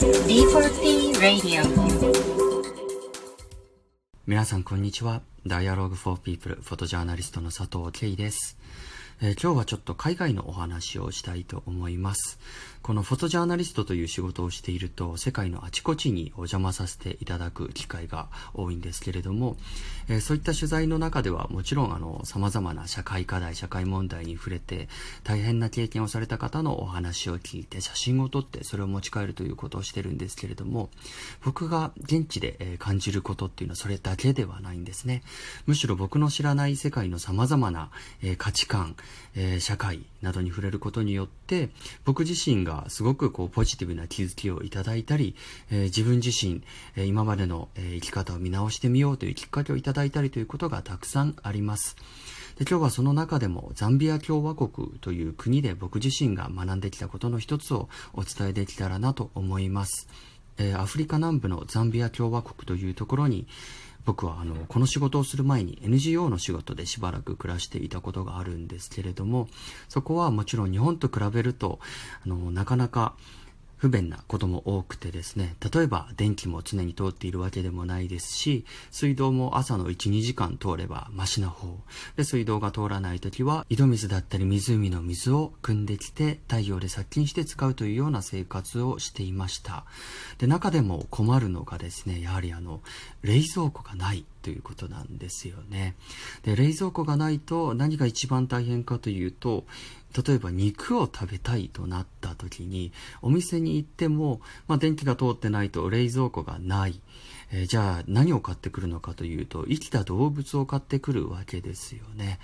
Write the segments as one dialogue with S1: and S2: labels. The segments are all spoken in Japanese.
S1: D4P Radio
S2: 皆さんこんにちは。Dialogue for People フォトジャーナリストの佐藤慶です。えー、今日はちょっと海外のお話をしたいと思います。このフォトジャーナリストという仕事をしていると、世界のあちこちにお邪魔させていただく機会が多いんですけれども、えー、そういった取材の中ではもちろんあの、様々な社会課題、社会問題に触れて、大変な経験をされた方のお話を聞いて、写真を撮ってそれを持ち帰るということをしてるんですけれども、僕が現地で感じることっていうのはそれだけではないんですね。むしろ僕の知らない世界の様々な価値観、えー、社会などに触れることによって、僕自身がすごくこうポジティブな気づきをいただいたり、えー、自分自身、えー、今までの、え、生き方を見直してみようというきっかけをいただいたりということがたくさんあります。で今日はその中でもザンビア共和国という国で僕自身が学んできたことの一つをお伝えできたらなと思います。えアフリカ南部のザンビア共和国というところに、僕はあのこの仕事をする前に NGO の仕事でしばらく暮らしていたことがあるんですけれどもそこはもちろん日本と比べるとあのなかなか不便なことも多くてですね、例えば電気も常に通っているわけでもないですし、水道も朝の1、2時間通ればマシな方。で、水道が通らない時は井戸水だったり湖の水を汲んできて太陽で殺菌して使うというような生活をしていました。で、中でも困るのがですね、やはりあの、冷蔵庫がないということなんですよね。で、冷蔵庫がないと何が一番大変かというと、例えば肉を食べたいとなった時に、お店に行っても、まあ、電気が通ってないと冷蔵庫がない。えー、じゃあ何を買ってくるのかというと、生きた動物を買ってくるわけですよね。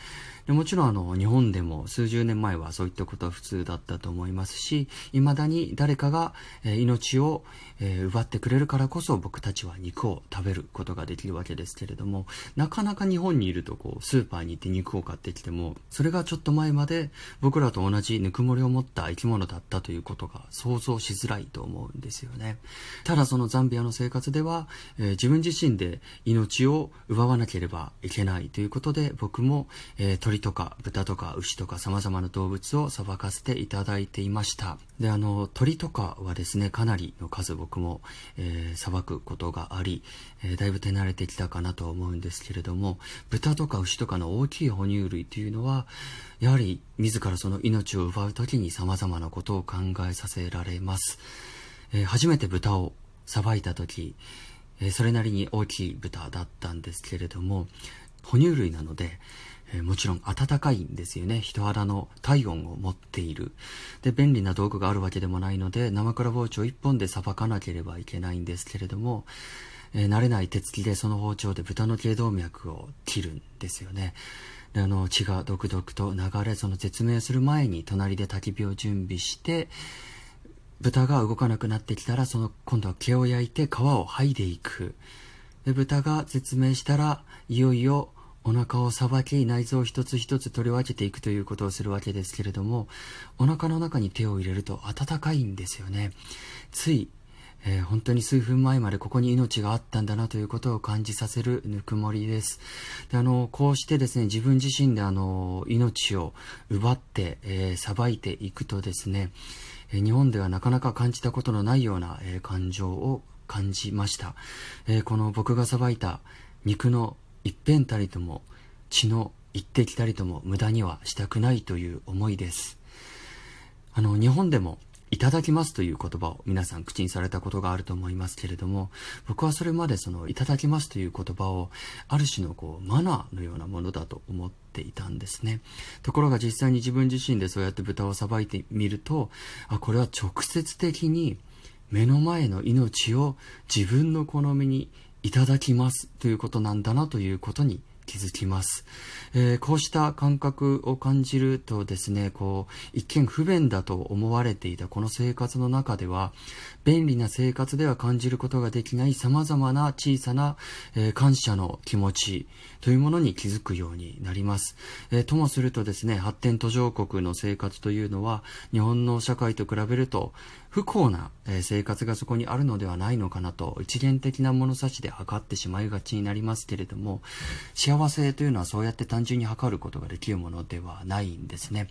S2: でもちろんあの、日本でも数十年前はそういったことは普通だったと思いますし、未だに誰かが、えー、命を、えー、奪ってくれるからこそ僕たちは肉を食べることができるわけですけれども、なかなか日本にいるとこう、スーパーに行って肉を買ってきても、それがちょっと前まで僕らと同じぬくもりを持った生き物だったということが想像しづらいと思うんですよね。ただそのザンビアの生活では、えー、自分自身で命を奪わなければいけないということで、僕も、えー、鳥とか豚とか牛とか様々な動物をさばかせていただいていました。で、あの、鳥とかはですね、かなりの数僕も、えー、裁くことがあり、えー、だいぶ手慣れてきたかなと思うんですけれども、豚とか牛とかの大きい哺乳類というのは、やはり自らその命を奪う時に様々なことを考えさせられます。えー、初めて豚をさばいた時、それなりに大きい豚だったんですけれども、哺乳類なので、もちろん暖かいんですよね。人肌の体温を持っている。で、便利な道具があるわけでもないので、生倉包丁一本でさばかなければいけないんですけれども、慣れない手つきでその包丁で豚の頸動脈を切るんですよね。で、あの、血が独々と流れ、その絶命する前に隣で焚き火を準備して、豚が動かなくなってきたら、その、今度は毛を焼いて皮を剥いでいく。で、豚が絶命したら、いよいよお腹をさばき、内臓を一つ一つ取り分けていくということをするわけですけれども、お腹の中に手を入れると暖かいんですよね。つい、えー、本当に数分前までここに命があったんだなということを感じさせるぬくもりです。であの、こうしてですね、自分自身であの、命を奪って、えー、いていくとですね、え、日本ではなかなか感じたことのないような、えー、感情を感じました。えー、この僕が裁いた肉の一辺たりとも血の一滴たりとも無駄にはしたくないという思いです。あの、日本でもいただきますという言葉を皆さん口にされたことがあると思いますけれども、僕はそれまでそのいただきますという言葉をある種のこうマナーのようなものだと思っていたんですね。ところが実際に自分自身でそうやって豚をさばいてみると、あ、これは直接的に目の前の命を自分の好みにいただきますということなんだなということに気づきます。えー、こうした感覚を感じるとですね、こう、一見不便だと思われていたこの生活の中では、便利な生活では感じることができない様々な小さな、えー、感謝の気持ちというものに気づくようになります。えー、ともするとですね、発展途上国の生活というのは、日本の社会と比べると、不幸な生活がそこにあるのではないのかなと一元的な物差しで測ってしまいがちになりますけれども幸せというのはそうやって単純に測ることができるものではないんですね。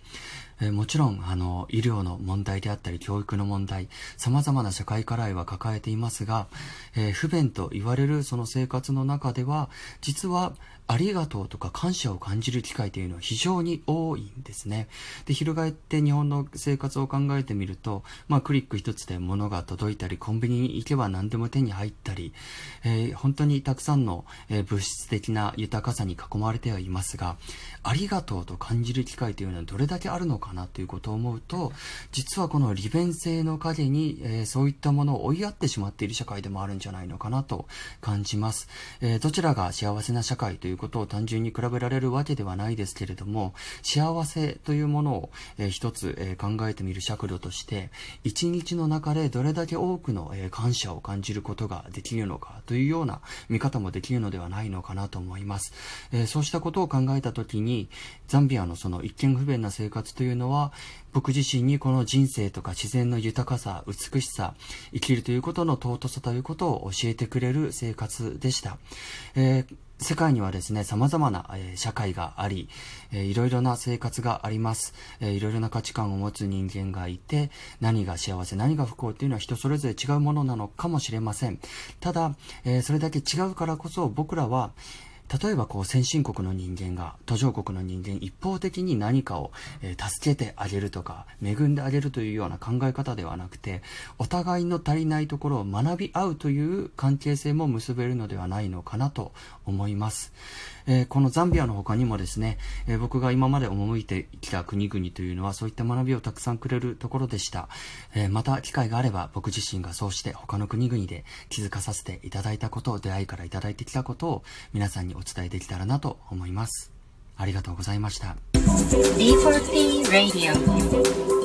S2: えー、もちろん、あの、医療の問題であったり、教育の問題、様々な社会課題は抱えていますが、えー、不便と言われるその生活の中では、実は、ありがとうとか感謝を感じる機会というのは非常に多いんですね。で、翻って日本の生活を考えてみると、まあ、クリック一つで物が届いたり、コンビニに行けば何でも手に入ったり、えー、本当にたくさんの、えー、物質的な豊かさに囲まれてはいますが、ありがとうと感じる機会というのはどれだけあるのかかなということを思うと、実はこの利便性の陰に、えー、そういったものを追いやってしまっている社会でもあるんじゃないのかなと感じます。えーどちらが幸せな社会ということを単純に比べられるわけではないですけれども、幸せというものを、えー、一つ、えー、考えてみる尺度として、一日の中でどれだけ多くの、えー、感謝を感じることができるのかというような見方もできるのではないのかなと思います。えーそうしたことを考えたときに、ザンビアのその一見不便な生活というのは、僕自身にこの人生とか自然の豊かさ、美しさ、生きるということの尊さということを教えてくれる生活でした。えー世界にはですね、様々な、えー、社会があり、えー、いろいろな生活があります、えー、いろいろな価値観を持つ人間がいて、何が幸せ、何が不幸っていうのは人それぞれ違うものなのかもしれません。ただ、えー、それだけ違うからこそ僕らは、例えばこう先進国の人間が途上国の人間一方的に何かを、え、助けてあげるとか恵んであげるというような考え方ではなくてお互いの足りないところを学び合うという関係性も結べるのではないのかなと思います。えー、このザンビアの他にもですね、えー、僕が今まで赴いてきた国々というのはそういった学びをたくさんくれるところでした。えー、また機会があれば僕自身がそうして他の国々で気づかさせていただいたことを、出会いからいただいてきたことを皆さんにお伝えできたらなと思います。ありがとうございました。D4P Radio